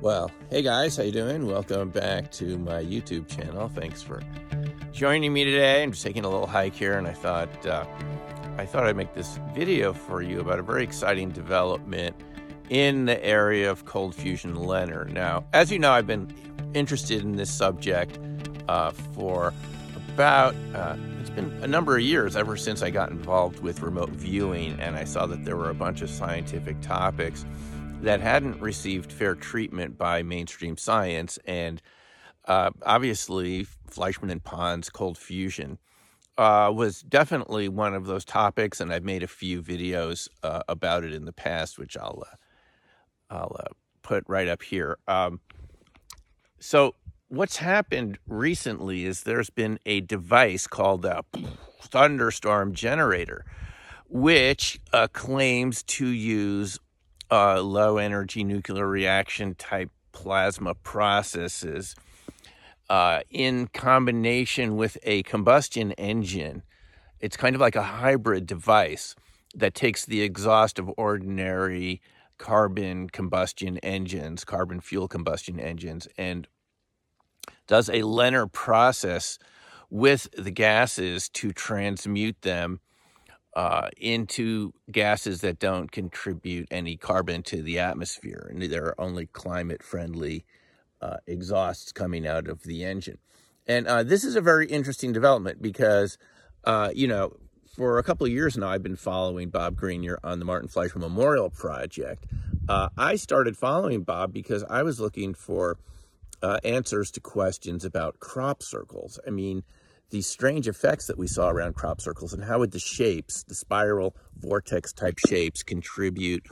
Well, hey guys, how you doing? Welcome back to my YouTube channel. Thanks for joining me today. I'm just taking a little hike here, and I thought uh, I thought I'd make this video for you about a very exciting development in the area of cold fusion LENR. Now, as you know, I've been interested in this subject uh, for about uh, it's been a number of years ever since I got involved with remote viewing, and I saw that there were a bunch of scientific topics that hadn't received fair treatment by mainstream science. And uh, obviously, Fleischmann and Pons cold fusion uh, was definitely one of those topics. And I've made a few videos uh, about it in the past, which I'll, uh, I'll uh, put right up here. Um, so, what's happened recently is there's been a device called a thunderstorm generator, which uh, claims to use uh, low energy nuclear reaction type plasma processes uh, in combination with a combustion engine. It's kind of like a hybrid device that takes the exhaust of ordinary carbon combustion engines, carbon fuel combustion engines, and does a LENR process with the gases to transmute them uh, into gases that don't contribute any carbon to the atmosphere. And there are only climate friendly uh, exhausts coming out of the engine. And uh, this is a very interesting development because, uh, you know, for a couple of years now, I've been following Bob Greenyer on the Martin Fleischmann Memorial Project. Uh, I started following Bob because I was looking for uh, answers to questions about crop circles. I mean, these strange effects that we saw around crop circles and how would the shapes, the spiral vortex type shapes contribute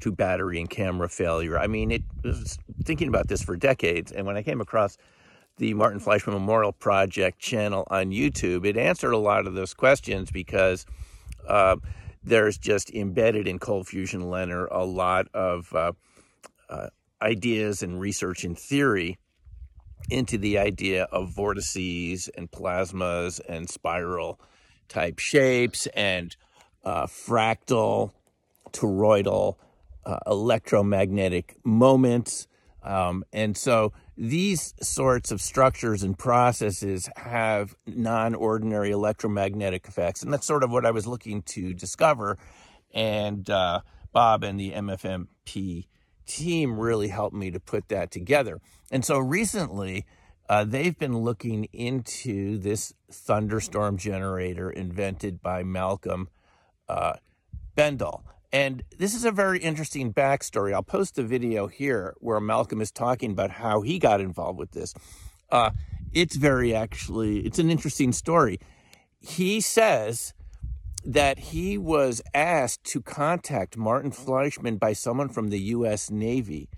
to battery and camera failure. I mean, it was thinking about this for decades. And when I came across the Martin Fleischmann Memorial Project channel on YouTube, it answered a lot of those questions because uh, there's just embedded in cold fusion LENR a lot of uh, uh, ideas and research and theory into the idea of vortices and plasmas and spiral type shapes and uh, fractal, toroidal, uh, electromagnetic moments. Um, and so these sorts of structures and processes have non ordinary electromagnetic effects. And that's sort of what I was looking to discover. And uh, Bob and the MFMP team really helped me to put that together. And so recently, uh, they've been looking into this thunderstorm generator invented by Malcolm uh, Bendall. And this is a very interesting backstory. I'll post a video here where Malcolm is talking about how he got involved with this. Uh, it's very actually, it's an interesting story. He says that he was asked to contact Martin Fleischmann by someone from the U.S. Navy.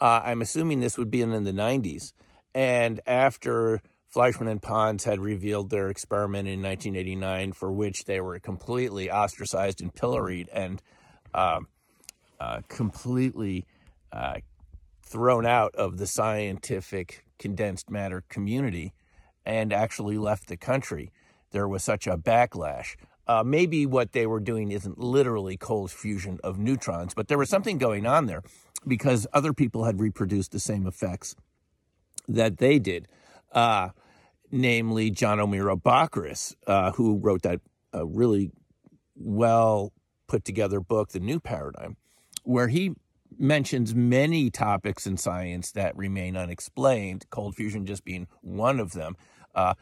Uh, I'm assuming this would be in, the 90s. And after Fleischmann and Pons had revealed their experiment in 1989, for which they were completely ostracized and pilloried and uh, uh, completely uh, thrown out of the scientific condensed matter community and actually left the country. There was such a backlash uh, maybe what they were doing isn't literally cold fusion of neutrons, but there was something going on there because other people had reproduced the same effects that they did. Uh, namely, John O'Meara Bockris, uh, who wrote that uh, really well put together book, The New Paradigm, where he mentions many topics in science that remain unexplained, cold fusion just being one of them. Uh,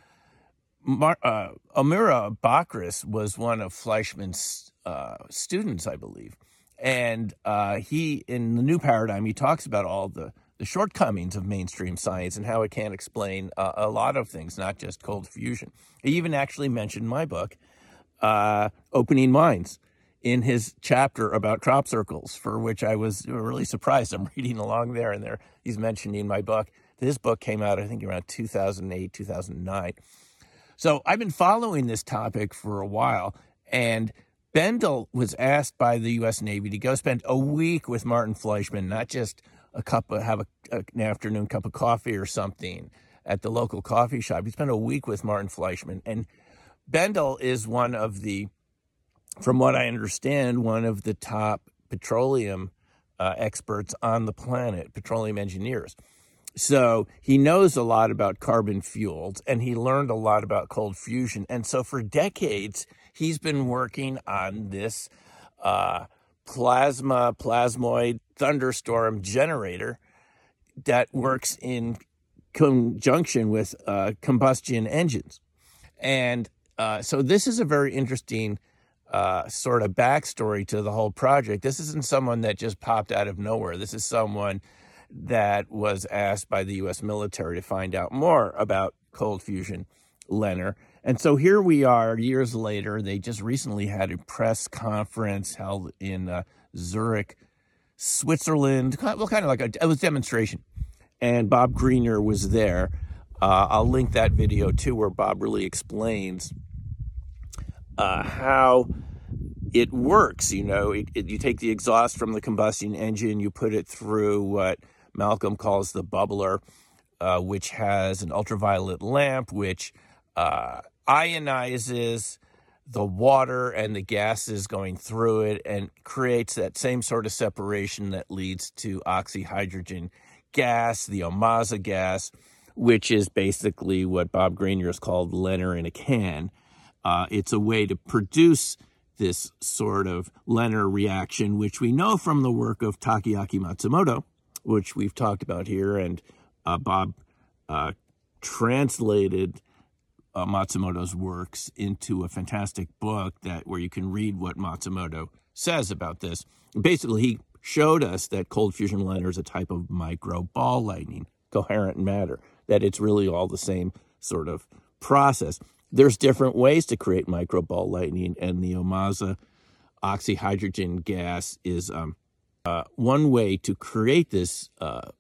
Mar- uh, O'Meara Bockris was one of Fleischmann's uh, students, I believe. And uh, he, in the new paradigm, he talks about all the, the shortcomings of mainstream science and how it can't explain uh, a lot of things, not just cold fusion. He even actually mentioned my book, uh, Opening Minds, in his chapter about crop circles, for which I was really surprised. I'm reading along there, and there he's mentioning my book. His book came out, I think, around 2008, 2009. So I've been following this topic for a while, and Bendall was asked by the U.S. Navy to go spend a week with Martin Fleischmann, not just a cup of have a, an afternoon cup of coffee or something at the local coffee shop. He spent a week with Martin Fleischmann, and Bendall is one of the, from what I understand, one of the top petroleum uh, experts on the planet, petroleum engineers. So he knows a lot about carbon fuels and he learned a lot about cold fusion. And so for decades, he's been working on this uh, plasma, plasmoid thunderstorm generator that works in conjunction with uh, combustion engines. And uh, so this is a very interesting uh, sort of backstory to the whole project. This isn't someone that just popped out of nowhere. This is someone that was asked by the U.S. military to find out more about cold fusion LENR. And so here we are years later. They just recently had a press conference held in uh, Zurich, Switzerland. Well, kind of like a, it was demonstration. And Bob Greenyer was there. Uh, I'll link that video too, where Bob really explains uh, how it works. You know, it, it, you take the exhaust from the combustion engine, you put it through what Malcolm calls the bubbler, uh, which has an ultraviolet lamp, which uh, ionizes the water and the gases going through it and creates that same sort of separation that leads to oxyhydrogen gas, the Ohmasa gas, which is basically what Bob Greenyer has called LENR in a can. Uh, it's a way to produce this sort of LENR reaction, which we know from the work of Takaaki Matsumoto, which we've talked about here, and uh, Bob uh, translated uh, Matsumoto's works into a fantastic book that where you can read what Matsumoto says about this. Basically, he showed us that cold fusion LENR is a type of micro ball lightning, coherent matter, that it's really all the same sort of process. There's different ways to create micro ball lightning, and the Ohmasa oxyhydrogen gas is um, uh, one way to create this uh,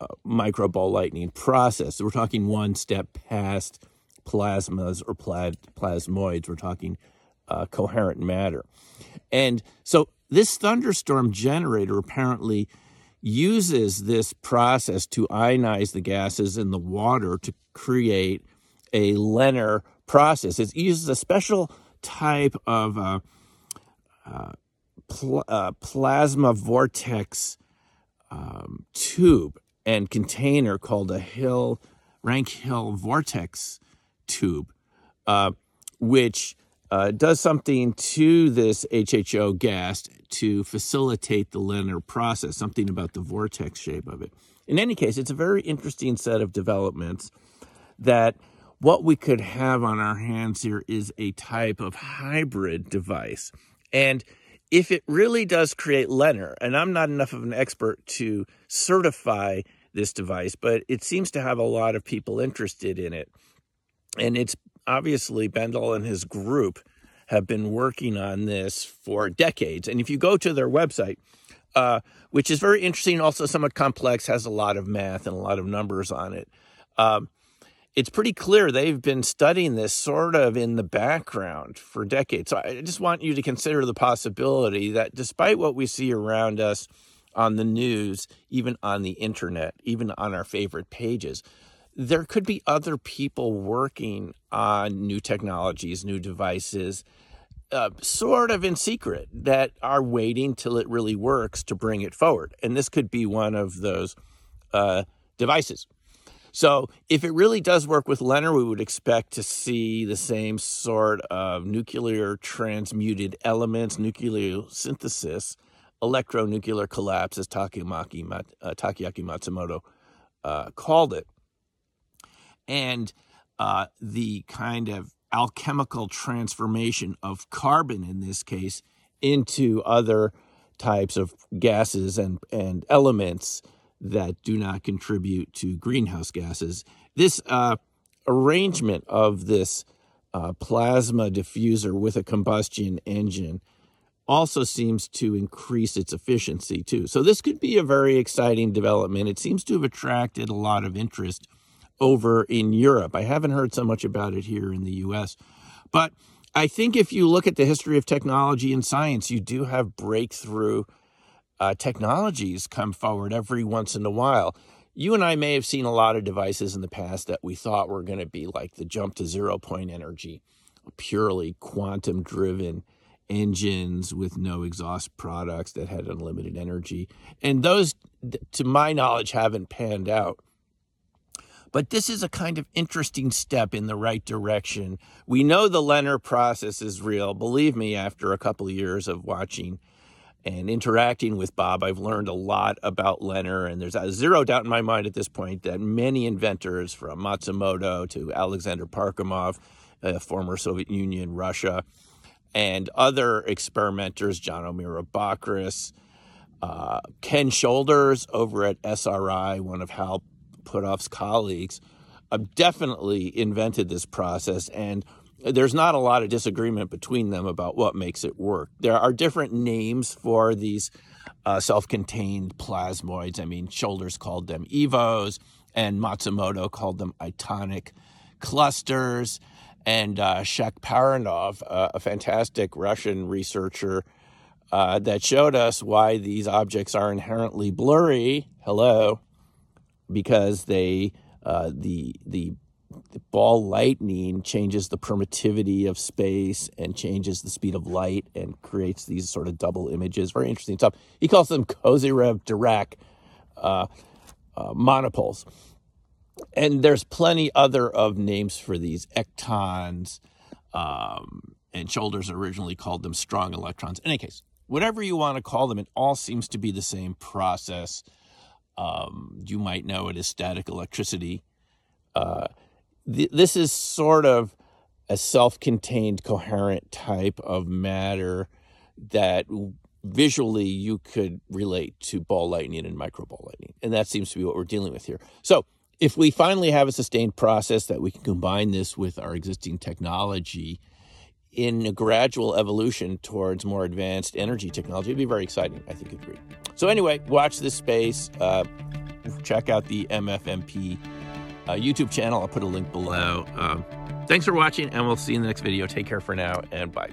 uh, micro ball lightning process. We're talking one step past plasmas or plasmoids. We're talking uh, coherent matter. And so this thunderstorm generator apparently uses this process to ionize the gases in the water to create a LENR process. It uses a special type of uh, uh, pl- uh, plasma vortex um, tube and container called a Hill Rank Hill vortex tube, uh, which uh, does something to this HHO gas to facilitate the LENR process, something about the vortex shape of it. In any case, it's a very interesting set of developments that what we could have on our hands here is a type of hybrid device. And if it really does create LENR, and I'm not enough of an expert to certify this device, but it seems to have a lot of people interested in it. And it's obviously Bendall and his group have been working on this for decades. And if you go to their website, uh, which is very interesting, also somewhat complex, has a lot of math and a lot of numbers on it. Um, it's pretty clear they've been studying this sort of in the background for decades. So I just want you to consider the possibility that despite what we see around us on the news, even on the internet, even on our favorite pages, there could be other people working on new technologies, new devices, uh, sort of in secret that are waiting till it really works to bring it forward. And this could be one of those uh, devices. So, if it really does work with LENR, we would expect to see the same sort of nuclear transmuted elements, nuclear synthesis, electronuclear collapse, as Takeaki, uh, Takaaki Matsumoto uh, called it. And uh, the kind of alchemical transformation of carbon in this case into other types of gases and, and elements that do not contribute to greenhouse gases. This uh, arrangement of this uh, plasma diffuser with a combustion engine also seems to increase its efficiency too. So this could be a very exciting development. It seems to have attracted a lot of interest over in Europe. I haven't heard so much about it here in the US. But I think if you look at the history of technology and science, you do have breakthrough uh, technologies come forward every once in a while. You and I may have seen a lot of devices in the past that we thought were going to be like the jump to zero point energy, purely quantum driven engines with no exhaust products that had unlimited energy. And those, to my knowledge, haven't panned out. But this is a kind of interesting step in the right direction. We know the LENR process is real. Believe me, after a couple of years of watching and interacting with Bob, I've learned a lot about LENR. And there's zero doubt in my mind at this point that many inventors, from Matsumoto to Alexander Parkhomov, uh, former Soviet Union, Russia, and other experimenters, John O'Meara Bockris, uh, Ken Shoulders over at SRI, one of Hal Puthoff's colleagues, uh, definitely invented this process. And there's not a lot of disagreement between them about what makes it work. There are different names for these uh, self contained plasmoids. I mean, Shoulders called them EVOs, and Matsumoto called them itonic clusters. And uh, uh, a fantastic Russian researcher, uh, that showed us why these objects are inherently blurry. Hello, because they uh, the the the ball lightning changes the permittivity of space and changes the speed of light and creates these sort of double images. Very interesting stuff. He calls them Kozyrev Dirac uh, uh, monopoles. And there's plenty other of names for these ectons, um, and Shoulders originally called them strong electrons. In any case, whatever you want to call them, it all seems to be the same process. Um, you might know it as static electricity. Uh, th- this is sort of a self contained, coherent type of matter that visually you could relate to ball lightning and micro ball lightning. And that seems to be what we're dealing with here. So, if we finally have a sustained process that we can combine this with our existing technology in a gradual evolution towards more advanced energy technology, it'd be very exciting. I think agree. So, anyway, watch this space. Uh, check out the MFMP uh, YouTube channel. I'll put a link below. Um, thanks for watching, and we'll see you in the next video. Take care for now, and bye.